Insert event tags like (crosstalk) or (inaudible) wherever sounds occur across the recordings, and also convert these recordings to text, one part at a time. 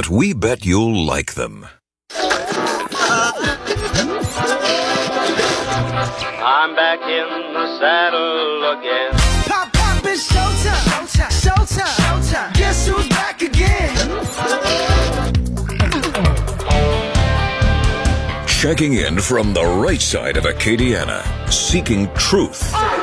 but we bet you'll like them. I'm back in the saddle again. Pop, pop, it's showtime. Showtime. Showtime. Showtime. Guess who's back again? Checking in from the right side of Acadiana, seeking truth, I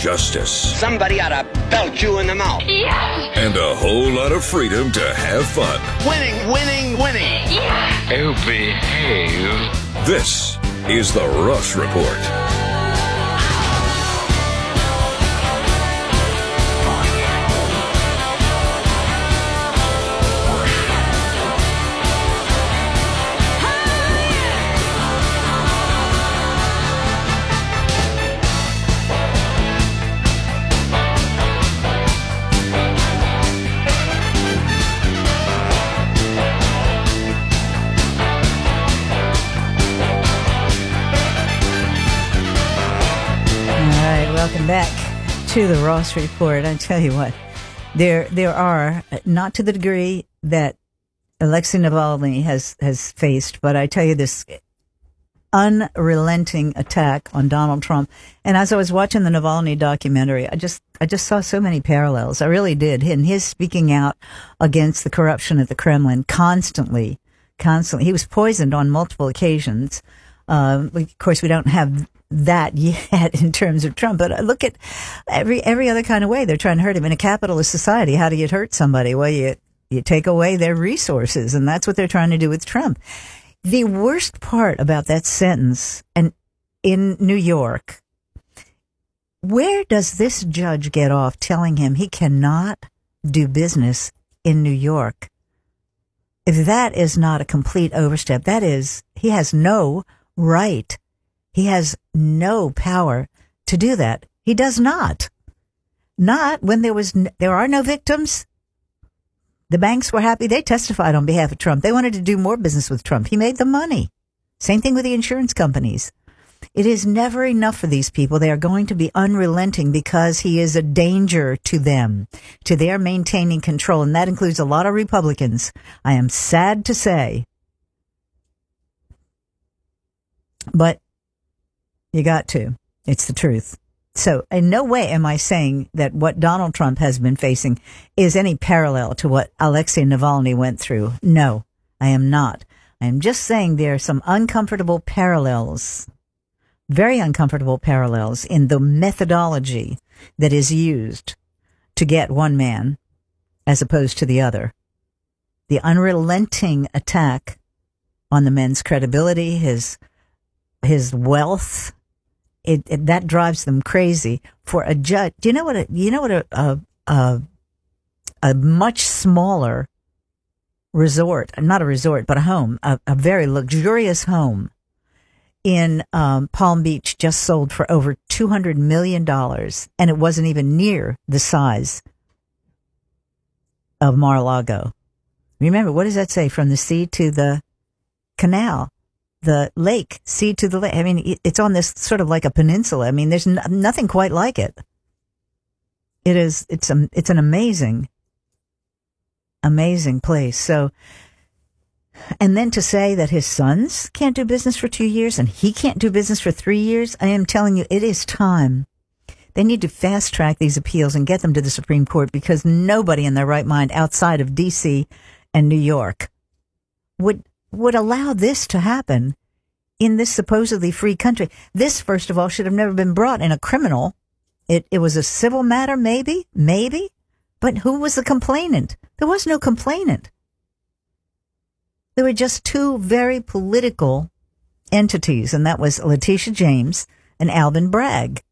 justice, Somebody ought to belt you in the mouth. Yes! and a whole lot of freedom to have fun. Winning, winning, winning. Yes! Oh, behave. This is the Rush Report. Welcome back to the Ross Report. I tell you what, there there are not to the degree that Alexei Navalny has has faced, but I tell you this unrelenting attack on Donald Trump. And as I was watching the Navalny documentary, I just I just saw so many parallels. I really did. And his speaking out against the corruption at the Kremlin constantly, constantly. He was poisoned on multiple occasions. Um, we- of course, we don't have that (laughs) yet in terms of Trump, but uh, look at every every other kind of way they're trying to hurt him in a capitalist society. How do you hurt somebody? Well, you you take away their resources, and that's what they're trying to do with Trump. The worst part about that sentence, and in New York, where does this judge get off telling him he cannot do business in New York? If that is not a complete overstep, that is, he has no right. He has no power to do that. He does not. Not when there was, n- there are no victims. The banks were happy. They testified on behalf of Trump. They wanted to do more business with Trump. He made the money. Same thing with the insurance companies. It is never enough for these people. They are going to be unrelenting because he is a danger to them, to their maintaining control. And that includes a lot of Republicans. I am sad to say. But you got to. It's the truth. So in no way am I saying that what Donald Trump has been facing is any parallel to what Alexei Navalny went through. No, I am not. I am just saying there are some uncomfortable parallels, very uncomfortable parallels in the methodology that is used to get one man as opposed to the other. The unrelenting attack on the man's credibility, his his wealth, it, it that drives them crazy. For a judge, do you know what? A, you know what a a, a a much smaller resort, not a resort, but a home, a, a very luxurious home in um, Palm Beach just sold for over two hundred million dollars, and it wasn't even near the size of Mar-a-Lago. Remember, what does that say? From the sea to the canal, the lake, sea to the lake. I mean, it's on this sort of like a peninsula. I mean, there's nothing quite like it. It is, it's, a, it's an amazing, amazing place. So, and then to say that his sons can't do business for two years and he can't do business for three years, I am telling you, it is time. They need to fast track these appeals and get them to the Supreme Court because nobody in their right mind outside of DC and New York would would allow this to happen in this supposedly free country. This, first of all, should have never been brought in a criminal. It it was a civil matter, maybe, maybe, but who was the complainant? There was no complainant. There were just two very political entities, and that was Letitia James and Alvin Bragg,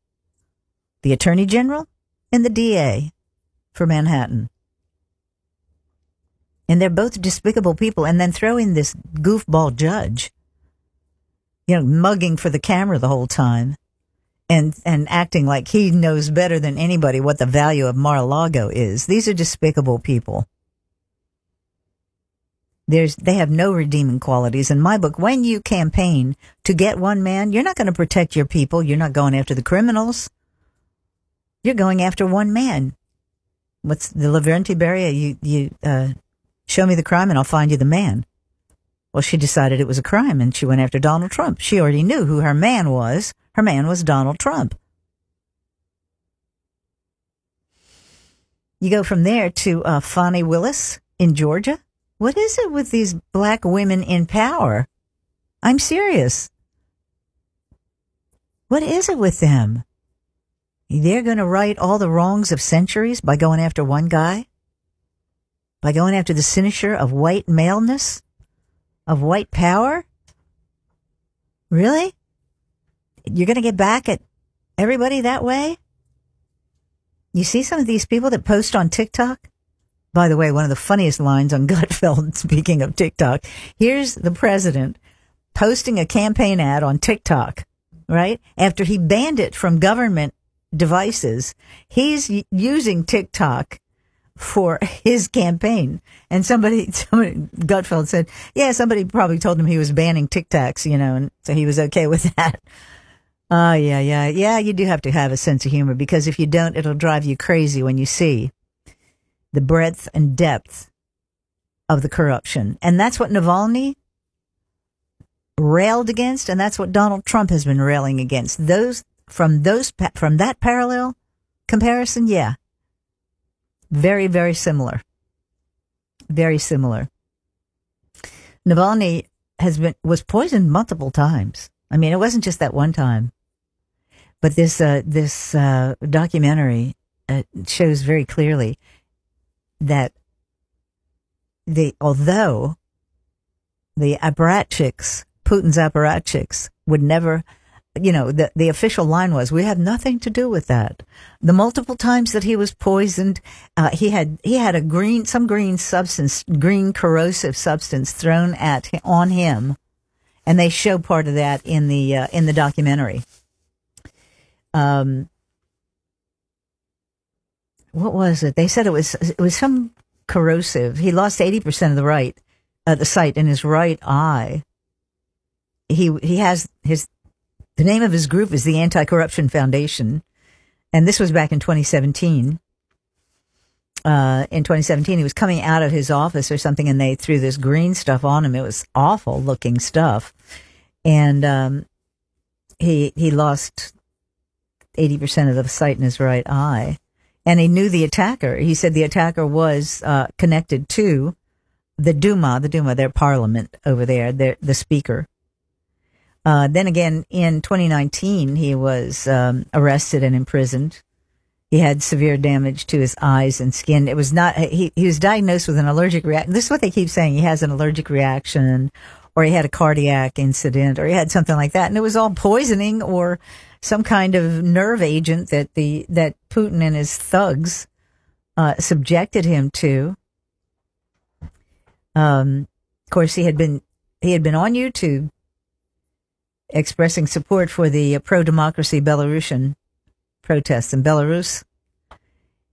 the Attorney General and the DA for Manhattan. And they're both despicable people. And then throw in this goofball judge, you know, mugging for the camera the whole time and, and acting like he knows better than anybody what the value of Mar-a-Lago is. These are despicable people. There's, they have no redeeming qualities. In my book, when you campaign to get one man, you're not going to protect your people. You're not going after the criminals. You're going after one man. What's the Lavrenti Beria? You, you, uh, Show me the crime and I'll find you the man. Well, she decided it was a crime and she went after Donald Trump. She already knew who her man was. Her man was Donald Trump. You go from there to uh, Fani Willis in Georgia. What is it with these black women in power? I'm serious. What is it with them? They're going to right all the wrongs of centuries by going after one guy? By going after the cynosure of white maleness? Of white power? Really? You're going to get back at everybody that way? You see some of these people that post on TikTok? By the way, one of the funniest lines on (laughs) Gutfeld, speaking of TikTok, here's the president posting a campaign ad on TikTok, right? After he banned it from government devices, he's using TikTok for his campaign. And somebody, (laughs) somebody, Gutfeld said, yeah, somebody probably told him he was banning TikToks, you know, and so he was okay with that. (laughs) Oh, yeah, yeah, yeah. You do have to have a sense of humor because if you don't, it'll drive you crazy when you see the breadth and depth of the corruption. And that's what Navalny railed against, and that's what Donald Trump has been railing against. Those from those from that parallel comparison, yeah, very very similar, very similar. Navalny has been was poisoned multiple times. I mean, it wasn't just that one time, but this uh, this uh, documentary uh, shows very clearly that the although the apparatchiks, Putin's apparatchiks, would never, you know, the the official line was, "We had nothing to do with that." The multiple times that he was poisoned, uh, he had he had a green some green substance, green corrosive substance thrown at on him, and they show part of that in the uh, in the documentary. Um, what was it? They said it was it was some corrosive. He lost eighty percent of the right, uh, the sight in his right eye. He he has his the name of his group is the Anti Corruption Foundation, and this was back in 2017. Uh, in 2017, he was coming out of his office or something, and they threw this green stuff on him. It was awful looking stuff, and um, he he lost eighty percent of the sight in his right eye and he knew the attacker. He said the attacker was uh, connected to the Duma, the Duma, their parliament over there, their, the speaker. Uh, then again, in 2019, he was um, arrested and imprisoned. He had severe damage to his eyes and skin. It was not, he, he was diagnosed with an allergic reaction. This is what they keep saying. He has an allergic reaction or he had a cardiac incident or he had something like that. And it was all poisoning or some kind of nerve agent that the that Putin and his thugs uh, subjected him to. Um, of course, he had been he had been on YouTube expressing support for the pro democracy Belarusian protests in Belarus,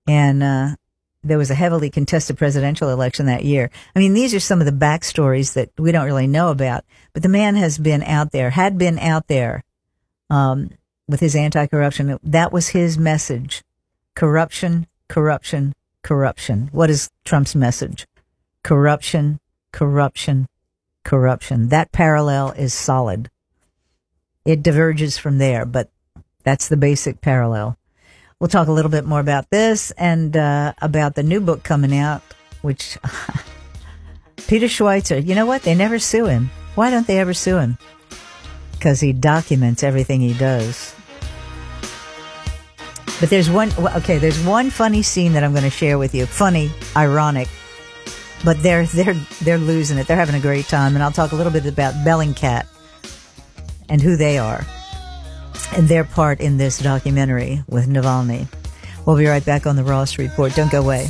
and uh, there was a heavily contested presidential election that year. I mean, these are some of the backstories that we don't really know about, but the man has been out there, had been out there. Um, with his anti-corruption. That was his message. Corruption, corruption, corruption. What is Trump's message? Corruption, corruption, corruption. That parallel is solid. It diverges from there, but that's the basic parallel. We'll talk a little bit more about this and uh, about the new book coming out, which (laughs) Peter Schweizer, you know what? They never sue him. Why don't they ever sue him? Because he documents everything he does. But there's one, okay, there's one funny scene that I'm going to share with you. Funny, ironic, but they're they're they're losing it. They're having a great time, and I'll talk a little bit about Bellingcat and who they are and their part in this documentary with Navalny. We'll be right back on the Ross Report. Don't go away.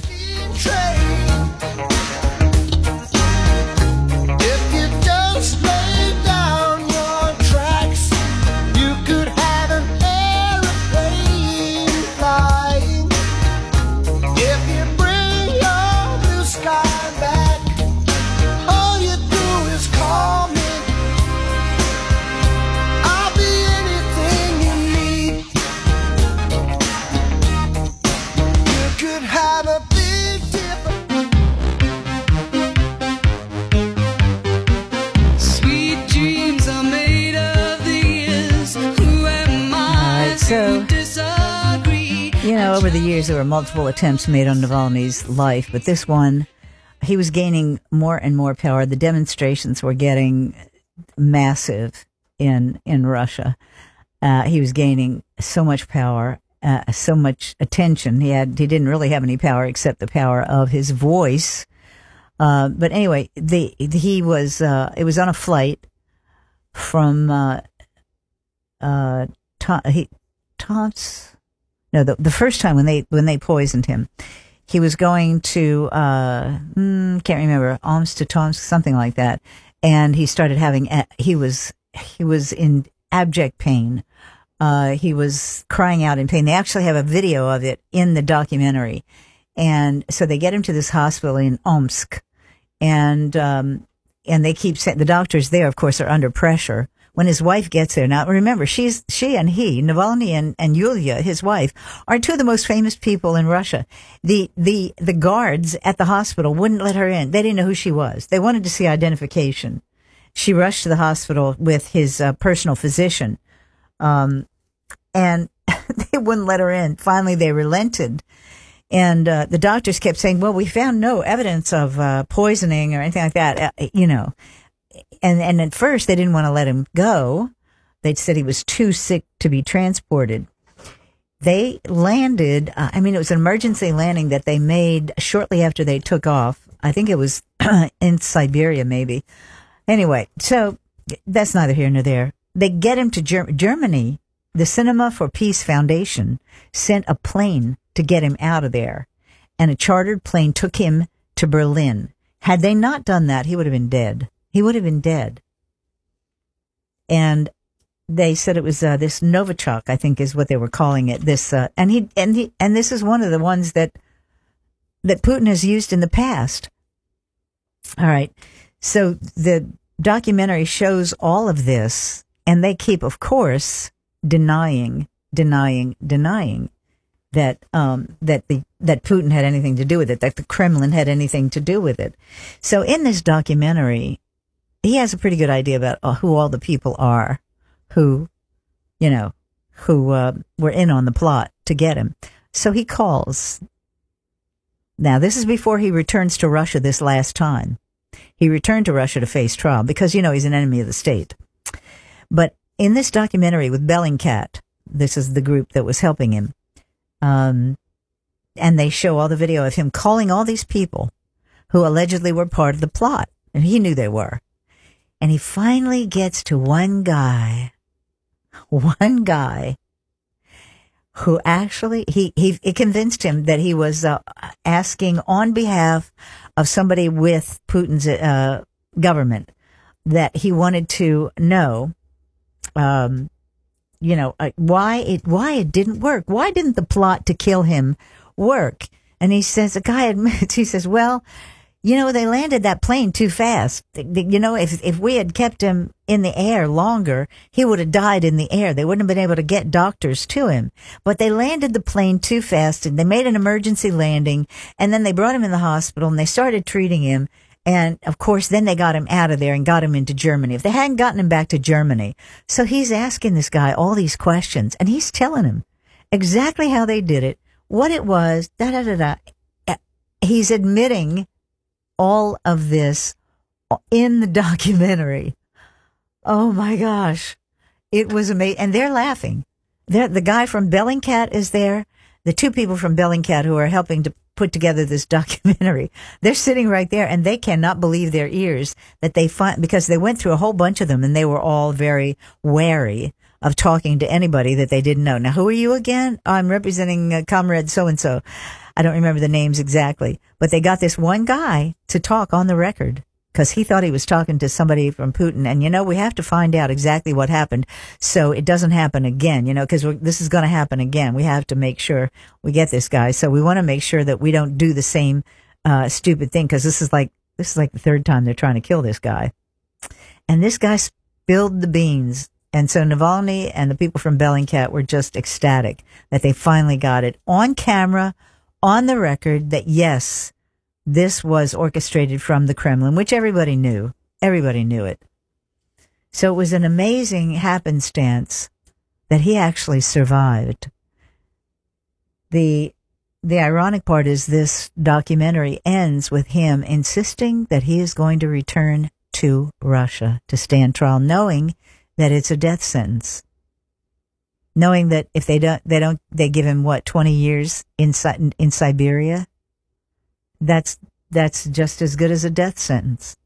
Over the years, there were multiple attempts made on Navalny's life, but this one, he was gaining more and more power. The demonstrations were getting massive in in Russia. Uh, he was gaining so much power, uh, so much attention. He had he didn't really have any power except the power of his voice. Uh, but anyway, the he was uh, it was on a flight from uh, uh, he, Tom's no the the first time when they when they poisoned him. He was going to uh, mm, can't remember Omsk to Tomsk something like that, and he started having he was he was in abject pain. Uh, he was crying out in pain. They actually have a video of it in the documentary. And so they get him to this hospital in Omsk and, um, and they keep saying the doctors there, of course, are under pressure. When his wife gets there, now remember, she's, she and he, Navalny and, and Yulia, his wife, are two of the most famous people in Russia. The, the, the guards at the hospital wouldn't let her in. They didn't know who she was. They wanted to see identification she rushed to the hospital with his uh, personal physician. Um, and (laughs) they wouldn't let her in. Finally, they relented. And uh, the doctors kept saying, well, we found no evidence of uh, poisoning or anything like that, uh, you know. And, and at first, they didn't want to let him go. They said he was too sick to be transported. They landed, uh, I mean, it was an emergency landing that they made shortly after they took off. I think it was (clears throat) in Siberia, maybe. Anyway, so that's neither here nor there. They get him to Ger- Germany. The Cinema for Peace Foundation sent a plane to get him out of there, and a chartered plane took him to Berlin. Had they not done that, he would have been dead. He would have been dead. And they said it was uh, this Novichok, I think, is what they were calling it. This uh, and he and he and this is one of the ones that that Putin has used in the past. All right. So the documentary shows all of this, and they keep, of course, denying, denying, denying that um, that the that Putin had anything to do with it, that the Kremlin had anything to do with it. So in this documentary, he has a pretty good idea about uh, who all the people are, who, you know, who uh, were in on the plot to get him. So he calls. Now this is before he returns to Russia this last time. He returned to Russia to face trial because, you know, he's an enemy of the state. But in this documentary with Bellingcat, this is the group that was helping him, um, and they show all the video of him calling all these people who allegedly were part of the plot, and he knew they were. And he finally gets to one guy, one guy who actually he he it convinced him that he was uh, asking on behalf of somebody with Putin's uh, government that he wanted to know, um, you know, uh, why it why it didn't work. Why didn't the plot to kill him work? And he says, the guy admits, (laughs) he says, well, you know, they landed that plane too fast. You know, if if we had kept him in the air longer, he would have died in the air. They wouldn't have been able to get doctors to him. But they landed the plane too fast and they made an emergency landing and then they brought him in the hospital and they started treating him. And of course, then they got him out of there and got him into Germany. If they hadn't gotten him back to Germany. So he's asking this guy all these questions and he's telling him exactly how they did it, what it was, da da da da. He's admitting all of this in the (laughs) documentary. Oh my gosh. It was amazing. And they're laughing. They're, the guy from Bellingcat is there. The two people from Bellingcat who are helping to put together this (laughs) documentary, they're sitting right there and they cannot believe their ears that they find, because they went through a whole bunch of them and they were all very wary of talking to anybody that they didn't know. Now, who are you again? I'm representing uh, Comrade so and so. I don't remember the names exactly, but they got this one guy to talk on the record because he thought he was talking to somebody from Putin. And you know, we have to find out exactly what happened so it doesn't happen again, you know, because this is going to happen again. We have to make sure we get this guy. So we want to make sure that we don't do the same uh, stupid thing because this is like, this is like the third time they're trying to kill this guy. And this guy spilled the beans. And so Navalny and the people from Bellingcat were just ecstatic that they finally got it on camera, on the record that yes, this was orchestrated from the Kremlin, which everybody knew. Everybody knew it. So it was an amazing happenstance that he actually survived. the the ironic part is this documentary ends with him insisting that he is going to return to Russia to stand trial, knowing that it's a death sentence. Knowing that if they don't, they don't, they give him what, 20 years in, in Siberia? That's, that's just as good as a death sentence.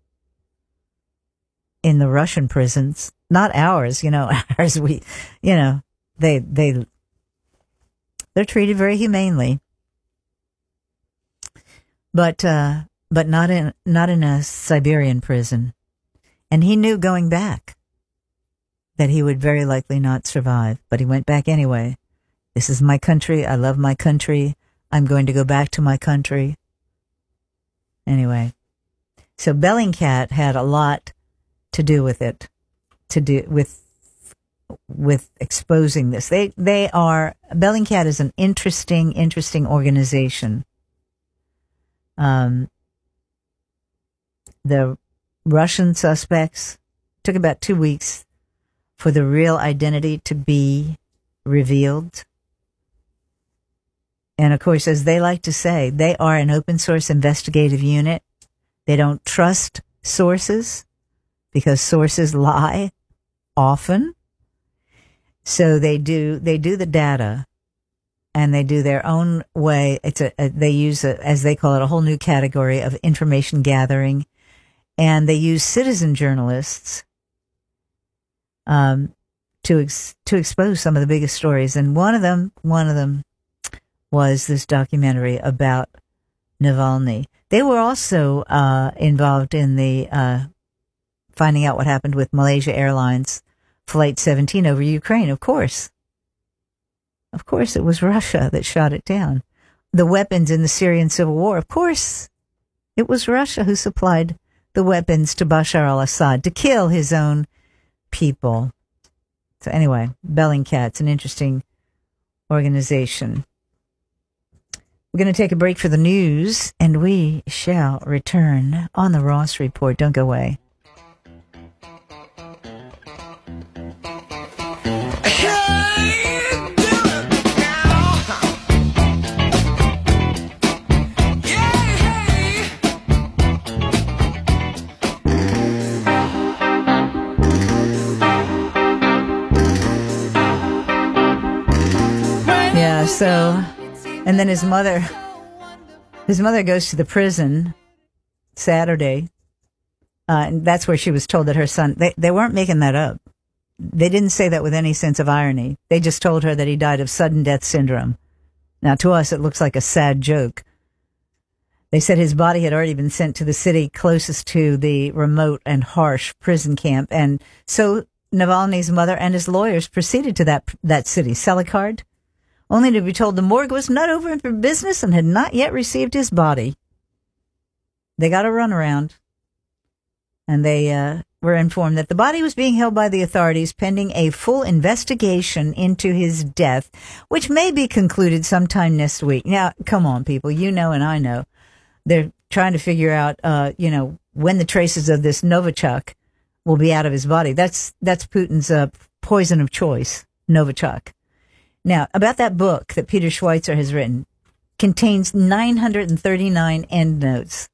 In the Russian prisons, not ours, you know, (laughs) ours, we, you know, they, they, they're treated very humanely but uh, but not in not in a Siberian prison. And he knew going back that he would very likely not survive, but he went back anyway. This is my country. I love my country. I'm going to go back to my country. Anyway, so Bellingcat had a lot to do with it, to do with with exposing this. They they are Bellingcat is an interesting interesting organization. Um, the Russian suspects took about two weeks for the real identity to be revealed. And of course, as they like to say, they are an open source investigative unit. They don't trust sources because sources lie often. So they do, they do the data and they do their own way. It's a, a they use a, as they call it, a whole new category of information gathering, and they use citizen journalists um, to ex, to expose some of the biggest stories. And one of them, one of them, was this documentary about Navalny. They were also uh, involved in the uh, finding out what happened with Malaysia Airlines Flight 17 over Ukraine, of course. Of course, it was (laughs) Russia that shot it down. The weapons in the Syrian civil war, of course, it was Russia who supplied the weapons to Bashar al Assad to kill his own people. So, anyway, Bellingcat's an interesting organization. We're going to take a break for the news and we shall return on the Ross Report. Don't go away. And then his mother, his mother goes to the prison Saturday. Uh, and that's where she was told that her son, they, they weren't making that up. They didn't say that with any sense of irony. They just told her that he died of sudden death syndrome. Now, to us, it looks like a sad joke. They said his body had already been sent to the city closest to the remote and harsh prison camp. And so Navalny's mother and his lawyers proceeded to that, that city, Salekhard, only to be told the morgue was not open for business and had not yet received his body. They got a runaround, and they uh, were informed that the body was being held by the authorities pending a full investigation into his death, which may be concluded sometime next week. Now, come on, people, you know, and I know they're trying to figure out, uh, you know, when the traces of this Novichok will be out of his body. That's that's Putin's uh, poison of choice, Novichok. Now, about that book that Peter Schweizer has written, contains 939 endnotes.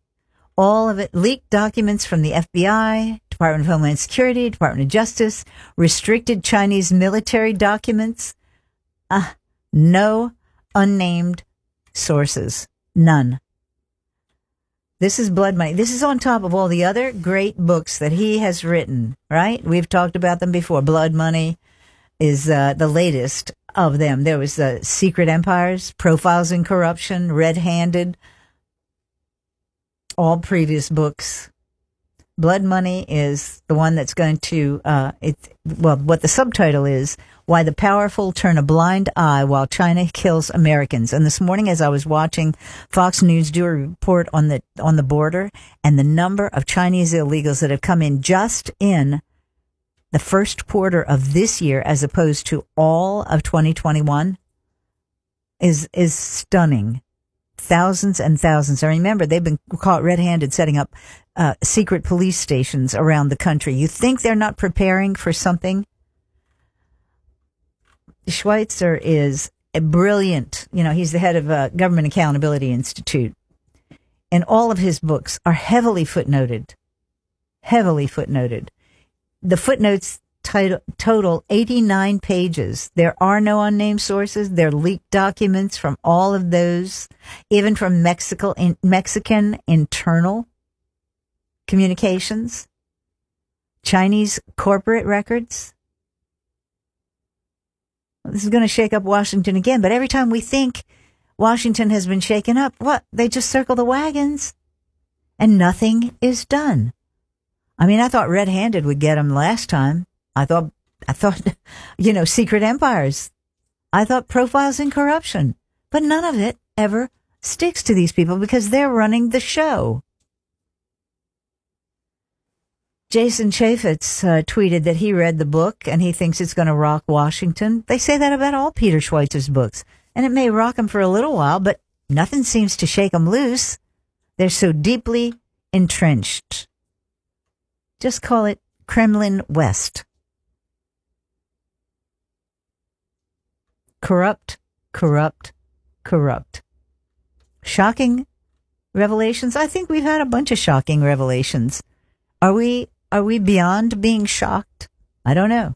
All of it leaked documents from the FBI, Department of Homeland Security, Department of Justice, restricted Chinese military documents. Uh, no unnamed sources. None. This is Blood Money. This is on top of all the other great books that he has written, right? We've talked about them before. Blood Money is uh, the latest of them. There was the Secret Empires, Profiles in Corruption, Red Handed, all previous books. Blood Money is the one that's going to, uh, it, well, what the subtitle is, Why the Powerful Turn a Blind Eye While China Kills Americans. And this morning, as I was watching Fox News do a report on the, on the border and the number of Chinese illegals that have come in just in the first quarter of this year as opposed to all of 2021 is is stunning. Thousands and thousands. I remember they've been caught red-handed setting up uh, secret police stations around the country. You think they're not preparing for something? Schweizer is a brilliant, you know, he's the head of uh, Government Accountability Institute. And all of his books are heavily footnoted. Heavily footnoted. The footnotes title, total 89 pages. There are no unnamed sources. They're leaked documents from all of those, even from Mexico, in, Mexican internal communications, Chinese corporate records. This is going to shake up Washington again, but every time we think Washington has been shaken up, what? They just circle the wagons and nothing is done. I mean, I thought red handed would get them last time. I thought, I thought, (laughs) you know, secret empires. I thought profiles in corruption, but none of it ever sticks to these people because they're running the show. Jason Chaffetz uh, tweeted that he read the book and he thinks it's going to rock Washington. They say that about all Peter Schweizer's books, and it may rock them for a little while, but nothing seems to shake them loose. They're so deeply entrenched. Just call it Kremlin West. Corrupt, corrupt, corrupt. Shocking revelations. I think we've had a bunch of shocking revelations. Are we are we beyond being shocked? I don't know.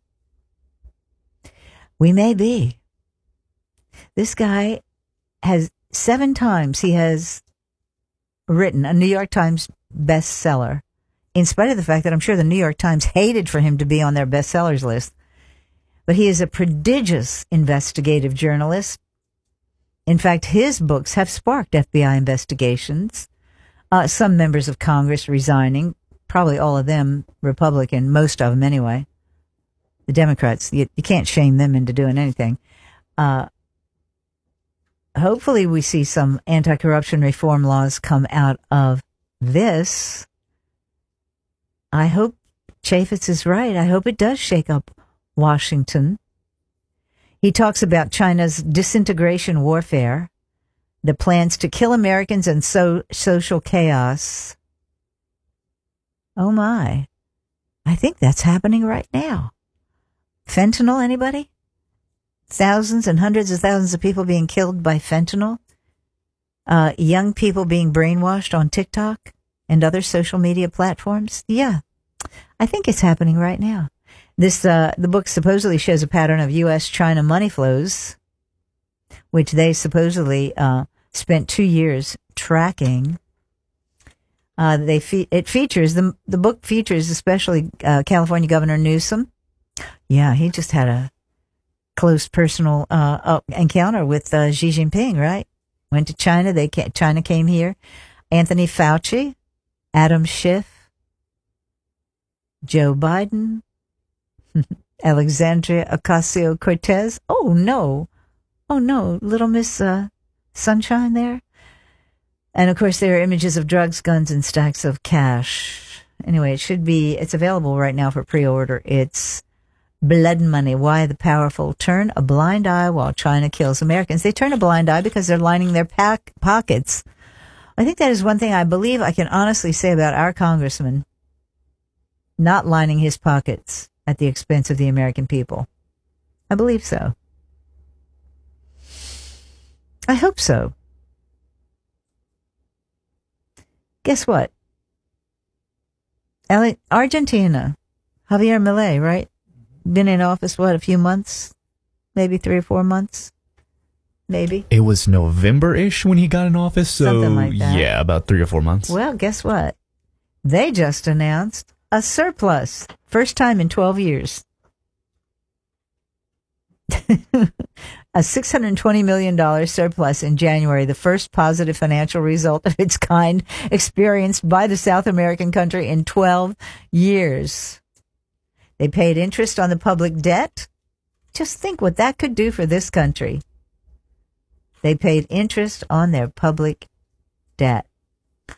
We may be. This guy has seven times he has written a New York Times bestseller, in spite of the fact that I'm sure the New York Times hated for him to be on their bestsellers list. But he is a prodigious investigative journalist. In fact, his books have sparked FBI investigations. Uh, some members of Congress resigning, probably all of them Republican, most of them anyway. The Democrats, you, you can't shame them into doing anything. Uh, hopefully, we see some anti corruption reform laws come out of this. I hope Chaffetz is right. I hope it does shake up Washington. He talks about China's disintegration warfare, the plans to kill Americans and so social chaos. Oh my. I think that's happening right now. Fentanyl, anybody? Thousands and hundreds of thousands of people being killed by fentanyl. Uh, young people being brainwashed on TikTok and other social media platforms. Yeah. I think it's happening right now. This, uh, the book supposedly shows a pattern of U.S. China money flows, which they supposedly, uh, spent two years tracking. Uh, they fe- it features the the book features especially uh, California Governor Newsom. Yeah, he just had a close personal uh, uh encounter with uh, Xi Jinping. Right, went to China. They ca- China came here. Anthony Fauci, Adam Schiff, Joe Biden, (laughs) Alexandria Ocasio Cortez. Oh no, oh no, little Miss uh, Sunshine there. And of course, there are images of drugs, guns, and stacks of cash. Anyway, it should be, it's available right now for pre order. It's Blood Money Why the Powerful Turn a Blind Eye While China Kills Americans. They turn a blind eye because they're lining their pack- pockets. I think that is one thing I believe I can honestly say about our congressman not lining his pockets at the expense of the American people. I believe so. I hope so. Guess what? Argentina, Javier Milei, right? Mm-hmm. Been in office, what, a few months? Maybe three or four months? Maybe. It was November ish when he got in office, so Something like that. yeah, about three or four months. Well, guess what? They just announced a surplus. First time in 12 years. (laughs) a $620 million surplus in January, the first positive financial result of its kind experienced by the South American country in 12 years. They paid interest on the public debt. Just think what that could do for this country. They paid interest on their public debt.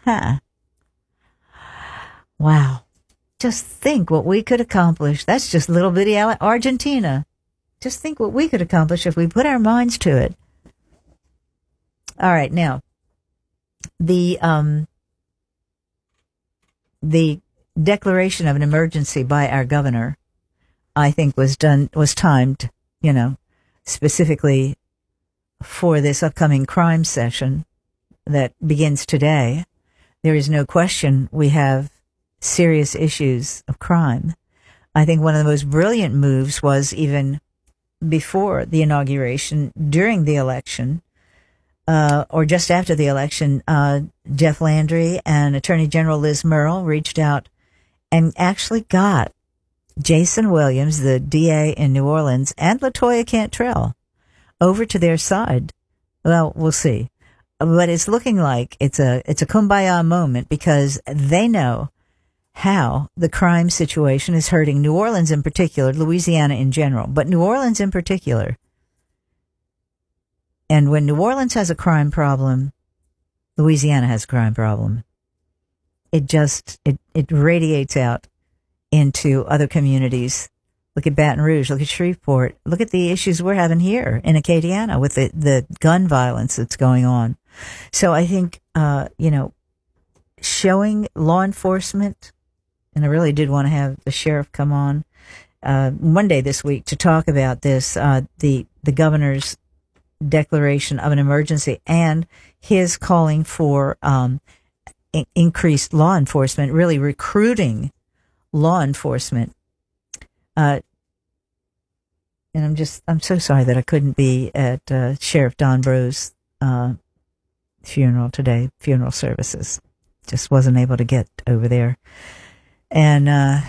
Huh. Wow. Just think what we could accomplish. That's just little bitty Argentina. Just think what we could accomplish if we put our minds to it. All right, now the um the declaration of an emergency by our governor, I think was done was timed, you know, specifically for this upcoming crime session that begins today, there is no question we have serious issues of crime. I think one of the most brilliant moves was even before the inauguration, during the election, uh, or just after the election, uh, Jeff Landry and Attorney General Liz Murrill reached out and actually got Jason Williams, the DA in New Orleans, and Latoya Cantrell over to their side. Well, we'll see. But it's looking like it's a it's a kumbaya moment because they know how the crime situation is hurting New Orleans in particular, Louisiana in general, but New Orleans in particular. And when New Orleans has a crime problem, Louisiana has a crime problem. It just it it radiates out into other communities. Look at Baton Rouge, look at Shreveport, look at the issues we're having here in Acadiana with the, the gun violence that's going on. So I think, uh, you know, showing law enforcement, and I really did want to have the sheriff come on uh, Monday this week to talk about this, uh, the the governor's declaration of an emergency and his calling for um, in- increased law enforcement, really recruiting law enforcement. Uh, and I'm just, I'm so sorry that I couldn't be at uh, Sheriff Don Breaux's uh, funeral today, funeral services. Just wasn't able to get over there. And uh,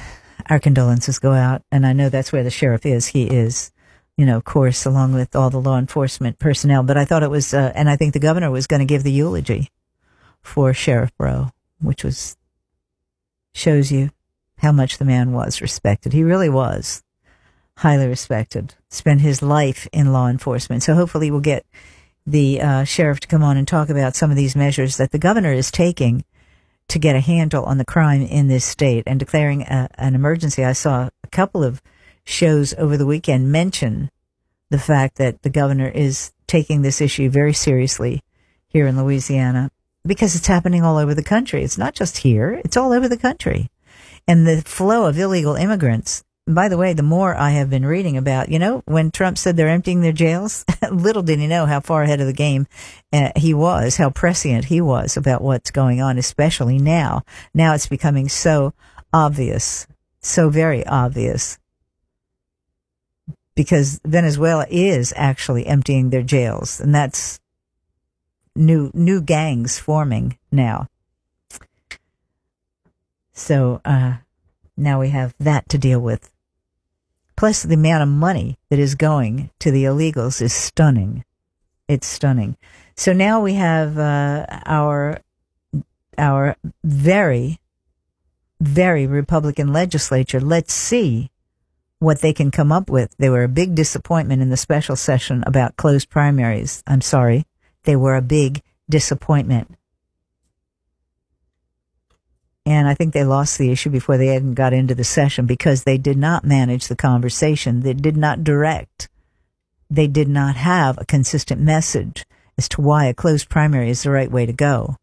our condolences go out. And I know that's where the sheriff is. He is, you know, of course, along with all the law enforcement personnel. But I thought it was, uh, and I think the governor was going to give the eulogy for Sheriff Breaux, which was, shows you how much the man was respected. He really was highly respected, spent his life in law enforcement. So hopefully we'll get the uh, sheriff to come on and talk about some of these measures that the governor is taking to get a handle on the crime in this state and declaring a, an emergency. I saw a couple of shows over the weekend mention the fact that the governor is taking this issue very seriously here in Louisiana because it's happening all over the country. It's not just here, it's all over the country. And the flow of illegal immigrants. By the way, the more I have been reading about, you know, when Trump said they're emptying their jails, (laughs) little did he know how far ahead of the game uh, he was, how prescient he was about what's going on, especially now. Now it's becoming so obvious, so very obvious because Venezuela is actually emptying their jails, and that's new new gangs forming now. So uh, now we have that to deal with. Plus, the amount of money that is going to the illegals is stunning. It's stunning. So now we have uh, our our very very Republican legislature. Let's see what they can come up with. They were a big disappointment in the special session about closed primaries. I'm sorry. They were a big disappointment. And I think they lost the issue before they even got into the session because they did not manage the conversation. They did not direct. They did not have a consistent message as to why a closed primary is the right way to go.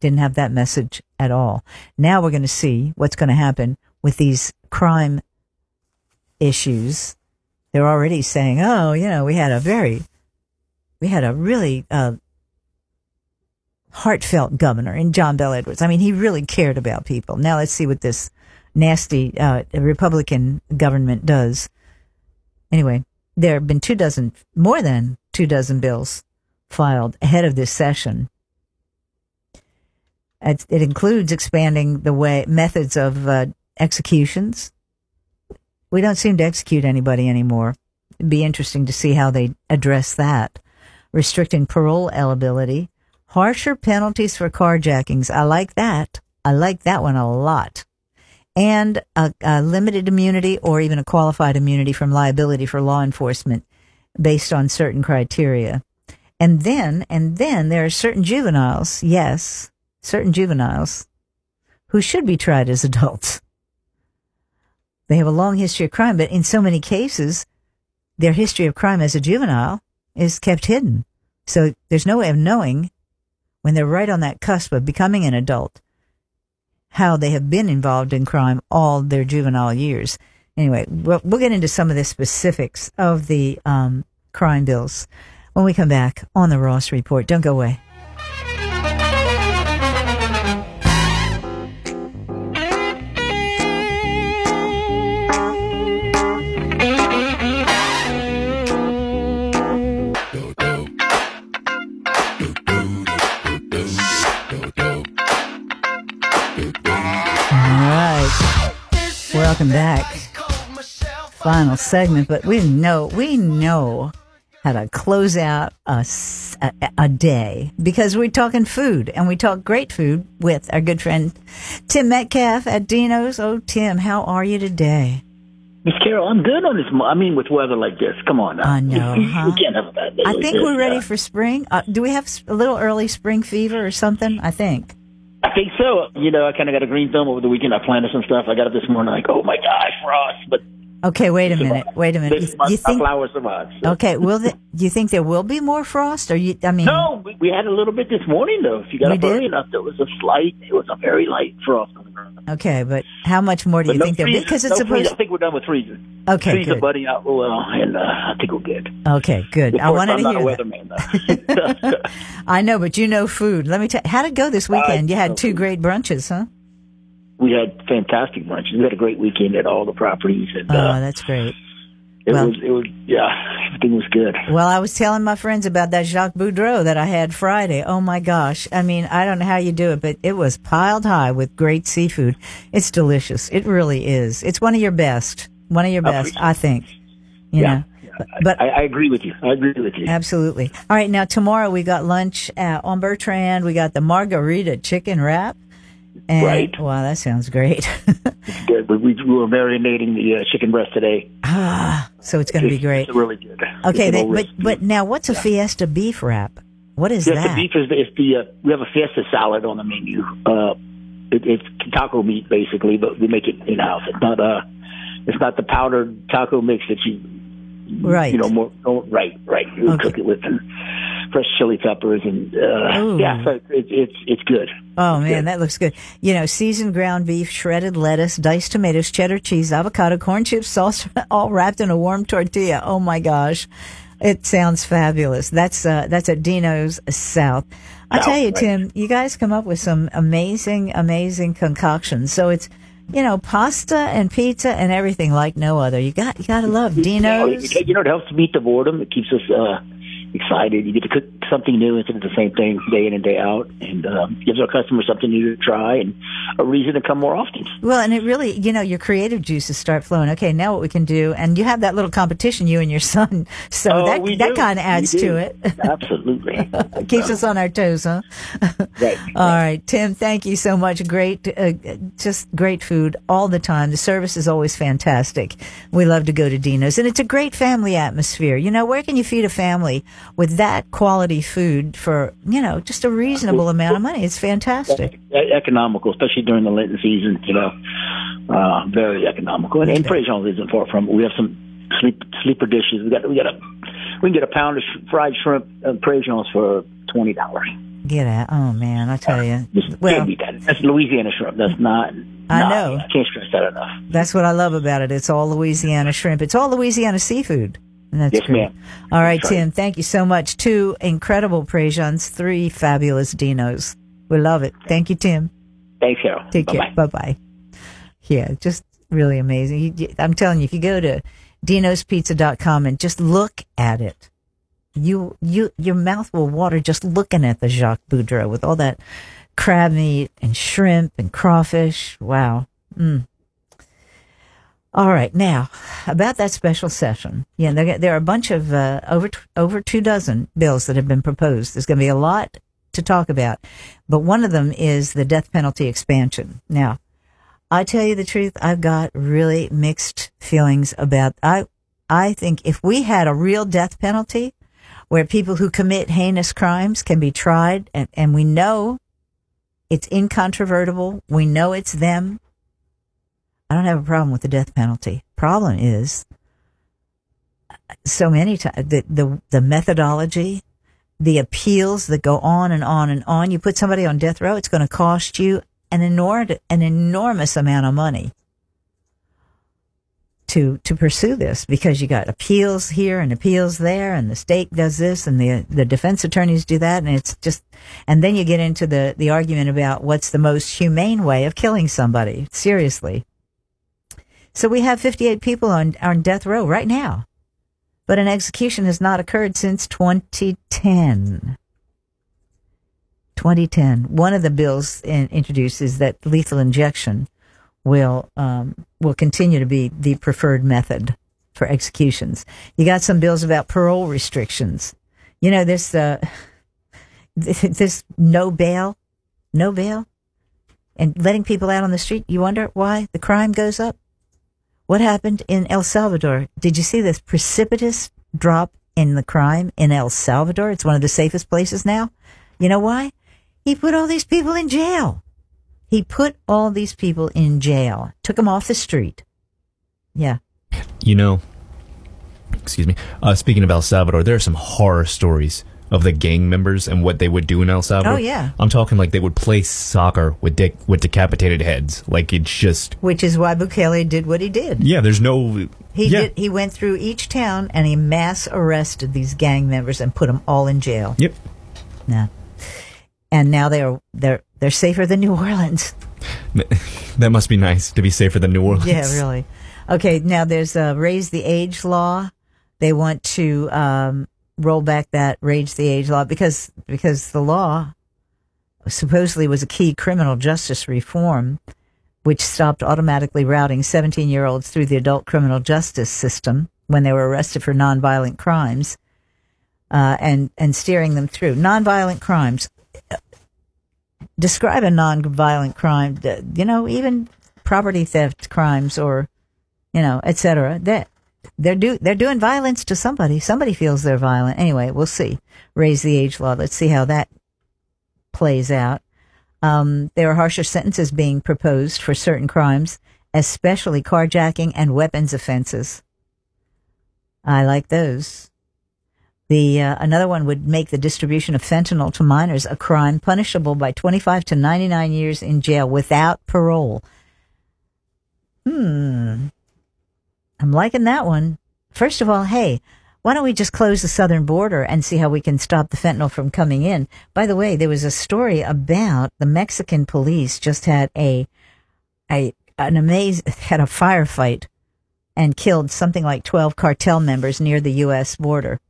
Didn't have that message at all. Now we're going to see what's going to happen with these crime issues. They're already saying, oh, you know, we had a very, we had a really, uh, heartfelt governor in John Bell Edwards. I mean, he really cared about people. Now let's see what this nasty uh, Republican government does. Anyway, there have been two dozen, more than two dozen bills filed ahead of this session. It, it includes expanding the way methods of uh, executions. We don't seem to execute anybody anymore. It'd be interesting to see how they address that. Restricting parole eligibility Harsher penalties for carjackings. I like that. I like that one a lot. And a, a, limited immunity or even a qualified immunity from liability for law enforcement based on certain criteria. And then, and then there are certain juveniles, yes, certain juveniles who should be tried as adults. They have a long history of crime, but in so many cases, their history of crime as a juvenile is kept hidden. So there's no way of knowing when they're right on that cusp of becoming an adult, how they have been involved in crime all their juvenile years. Anyway, we'll, we'll get into some of the specifics of the um, crime bills. when we come back on the Ross Report. Don't go away. Welcome back. Final segment, but we know we know how to close out a a day because we're talking food and we talk great food with our good friend Tim Metcalf at Dino's. Oh, Tim, how are you today? Miss Carol, I'm good on this. I mean, with weather like this, come on now. I know, (laughs) huh? can't have a bad day I like think this, we're ready yeah. for spring. Uh, do we have a little early spring fever or something? I think. I think so. You know, I kind of got a green thumb over the weekend. I planted some stuff. I got up this morning like, oh my gosh, frost. But Okay, wait a minute. Wait a minute. this You, month, you my think? flower survived. so. Okay, will the, do you think there will be more frost? Or you? I mean, No, we, we had a little bit this morning though. If you got up early enough, there was a slight. It was a very light frost on the ground. Okay, but how much more do But you no think there'll be? Because it's no supposed. I think we're done with freezing. Okay, Trees are good. budding out well, and uh, I think we're good. Okay, good. Of I course, wanted I'm to not hear a weatherman though. (laughs) I know, but you know food. Let me tell. you, How did it go this weekend? You had two great brunches, huh? we had fantastic brunches. We had a great weekend at all the properties, and Oh, uh, that's great. it well- was it was yeah, everything was good. Well, I was telling my friends about that Jacques Boudreau that I had Friday. Oh my gosh. I mean, I don't know how you do it, but it was piled high with great seafood. It's delicious. It really is. It's one of your best. One of your I best, appreciate I think. You Yeah, know. (laughs) But I, I agree with you. I agree with you. Absolutely. All right. Now, tomorrow we got lunch at, on Bertrand. We got the margarita chicken wrap. And, Right. Wow, that sounds great. (laughs) Good. We, we we were marinating the uh, chicken breast today. ah, so it's going to be great. It's really good. Okay. They, but, but now what's a fiesta beef wrap? What is Fiesta that? beef is the, it's the uh, we have a fiesta salad on the menu. Uh, it, it's taco meat basically, but we make it in house. It's not uh, it's not the powdered taco mix that you Right. You know more. Oh, right, right. You Okay. cook it with fresh chili peppers and uh, yeah, so it, it's it's good. Oh man, good. that looks good. You know, seasoned ground beef, shredded lettuce, diced tomatoes, cheddar cheese, avocado, corn chips, sauce, (laughs) all wrapped in a warm tortilla. Oh my gosh. It sounds fabulous. That's uh that's at Dino's South. I tell you, right. Tim, you guys come up with some amazing, amazing concoctions. So it's you know, pasta and pizza and everything like no other. You got you gotta love (laughs) Oh, Dino's. You know, it helps beat the boredom. It keeps us uh, excited. You get to cook something new instead of the same thing day in and day out, and uh, gives our customers something new to try and a reason to come more often. Well, and it really, you know, your creative juices start flowing. Okay, now what we can do, and you have that little competition, you and your (laughs) son. So Oh, that that kind of adds to it. (laughs) Absolutely. Keeps us on our toes, huh? right. (laughs) All right, Tim. Thank you so much. Great, uh, just great food all the time. The service is always fantastic. We love to go to Dino's, and it's a great family atmosphere. You know, where can you feed a family with that quality food for you know just a reasonable amount of money? It's fantastic. Economical, especially during the Lenten season. You know, uh, very economical. And, and Jones isn't far from. it. We have some sleep, sleeper dishes. We got we got a we can get a pound of sh- fried shrimp and Jones for twenty dollars. Get out! Oh man, I tell you. Just Well, can't beat that. That's Louisiana shrimp. That's not. I not- know. I can't stress that enough. That's what I love about it. It's all Louisiana shrimp. It's all Louisiana seafood. That's Yes, great. ma'am. All right, right. Tim. Thank you so much. Two incredible Prejean's, three fabulous Dinos. We love it. Thank you, Tim. Thanks, Carol. Take Bye-bye. care. Bye bye. Yeah, just really amazing. I'm telling you, if you go to dinospizza.com and just look at it, you you your mouth will water just looking at the Jacques Boudreau with all that crab meat and shrimp and crawfish. Wow. Mm. All right, now about that special session. Yeah, there, there are a bunch of uh, over over two dozen bills that have been proposed. There's going to be a lot to talk about, but one of them is the death penalty expansion. Now, I tell you the truth, I've got really mixed feelings about. I I think if we had a real death penalty, where people who commit heinous crimes can be tried, and, and we know it's incontrovertible, we know it's them. I don't have a problem with the death penalty. Problem is, so many times the, the the methodology, the appeals that go on and on and on. You put somebody on death row, it's going to cost you an enormous an enormous amount of money to to pursue this because you got appeals here and appeals there, and the state does this, and the the defense attorneys do that, and it's just, and then you get into the the argument about what's the most humane way of killing somebody. Seriously. So we have 58 people on on death row right now, but an execution has not occurred since 2010. 2010. One of the bills in, introduced is that lethal injection will um, will continue to be the preferred method for executions. You got some bills about parole restrictions. You know this uh, (laughs) this no bail, no bail, and letting people out on the street. You wonder why the crime goes up. What happened in El Salvador? Did you see this precipitous drop in the crime in El Salvador? It's one of the safest places now. You know why? He put all these people in jail. He put all these people in jail, took them off the street. Yeah. You know, excuse me. Uh, speaking of El Salvador, there are some horror stories of the gang members and what they would do in El Salvador. Oh, yeah. I'm talking like they would play soccer with de- with decapitated heads. Like it's just Which is why Bukele did what he did. yeah. There's no He yeah. did. He went through each town and he mass arrested these gang members and put them all in jail. Yep. Yeah. And now they're they're they're safer than New Orleans. (laughs) That must be nice to be safer than New Orleans. Yeah, really. Okay, now there's a raise the age law. They want to um, roll back that raise the age law because because the law supposedly was a key criminal justice reform, which stopped automatically routing 17 year olds through the adult criminal justice system when they were arrested for nonviolent crimes, uh, and and steering them through nonviolent crimes. Describe a nonviolent crime. You know, even property theft crimes or you know, etc. That they're do they're doing violence to somebody. Somebody feels they're violent. Anyway, we'll see. Raise the age law. Let's see how that plays out. Um, there are harsher sentences being proposed for certain crimes, especially carjacking and weapons offenses. I like those. The uh, another one would make the distribution of fentanyl to minors a crime punishable by 25 to 99 years in jail without parole. Hmm. I'm liking that one. First of all, hey, why don't we just close the southern border and see how we can stop the fentanyl from coming in? By the way, there was a story about the Mexican police just had a a an amazing (laughs) had a firefight and killed something like 12 cartel members near the US border.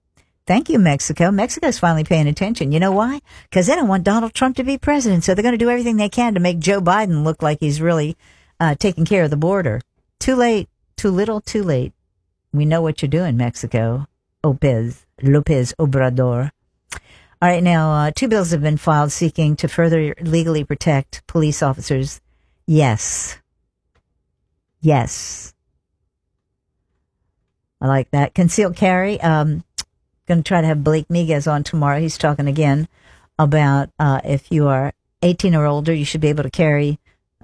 Thank you, Mexico. Mexico's finally paying attention. You know why? Because they don't want Donald Trump to be president, so they're going to do everything they can to make Joe Biden look like he's really uh, taking care of the border. Too late, too little, too late. We know what you're doing, Mexico. Lopez, Lopez Obrador. All right, now, uh, two bills have been filed seeking to further legally protect police officers. Yes. Yes. I like that. Concealed carry. Um, going to try to have Blake Miguez on tomorrow. He's talking again about uh, if you are 18 or older, you should be able to carry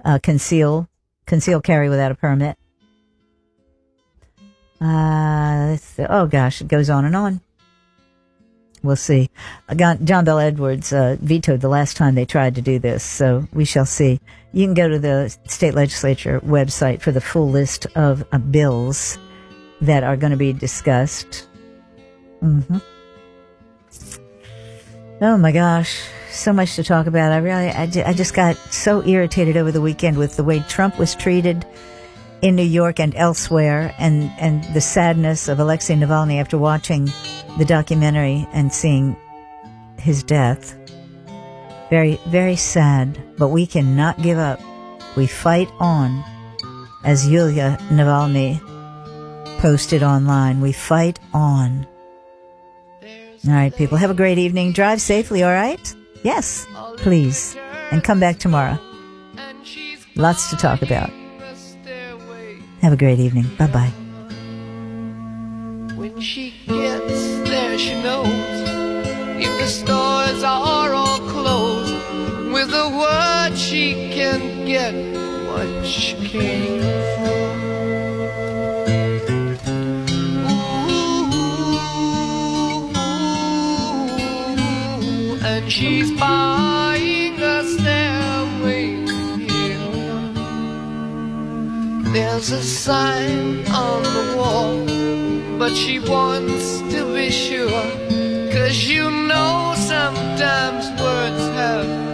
uh, conceal conceal carry without a permit. Uh, oh gosh, it goes on and on. We'll see. Uh, John Bell Edwards uh, vetoed the last time they tried to do this, so we shall see. You can go to the state legislature website for the full list of uh, bills that are going to be discussed. hmm Oh my gosh, so much to talk about. I really, I, I just got so irritated over the weekend with the way Trump was treated in New York and elsewhere, and and the sadness of Alexei Navalny after watching the documentary and seeing his death. Very, very sad, but we cannot give up. We fight on, as Yulia Navalny posted online. We fight on. All right, people, have a great evening. Drive safely, all right? Yes, please. And come back tomorrow. Lots to talk about. Have a great evening. Bye bye. When she gets there, she knows if the stores are all closed. With word, she can get what she came for. She's There's a sign on the wall, but she wants to be sure. Cause you know sometimes words have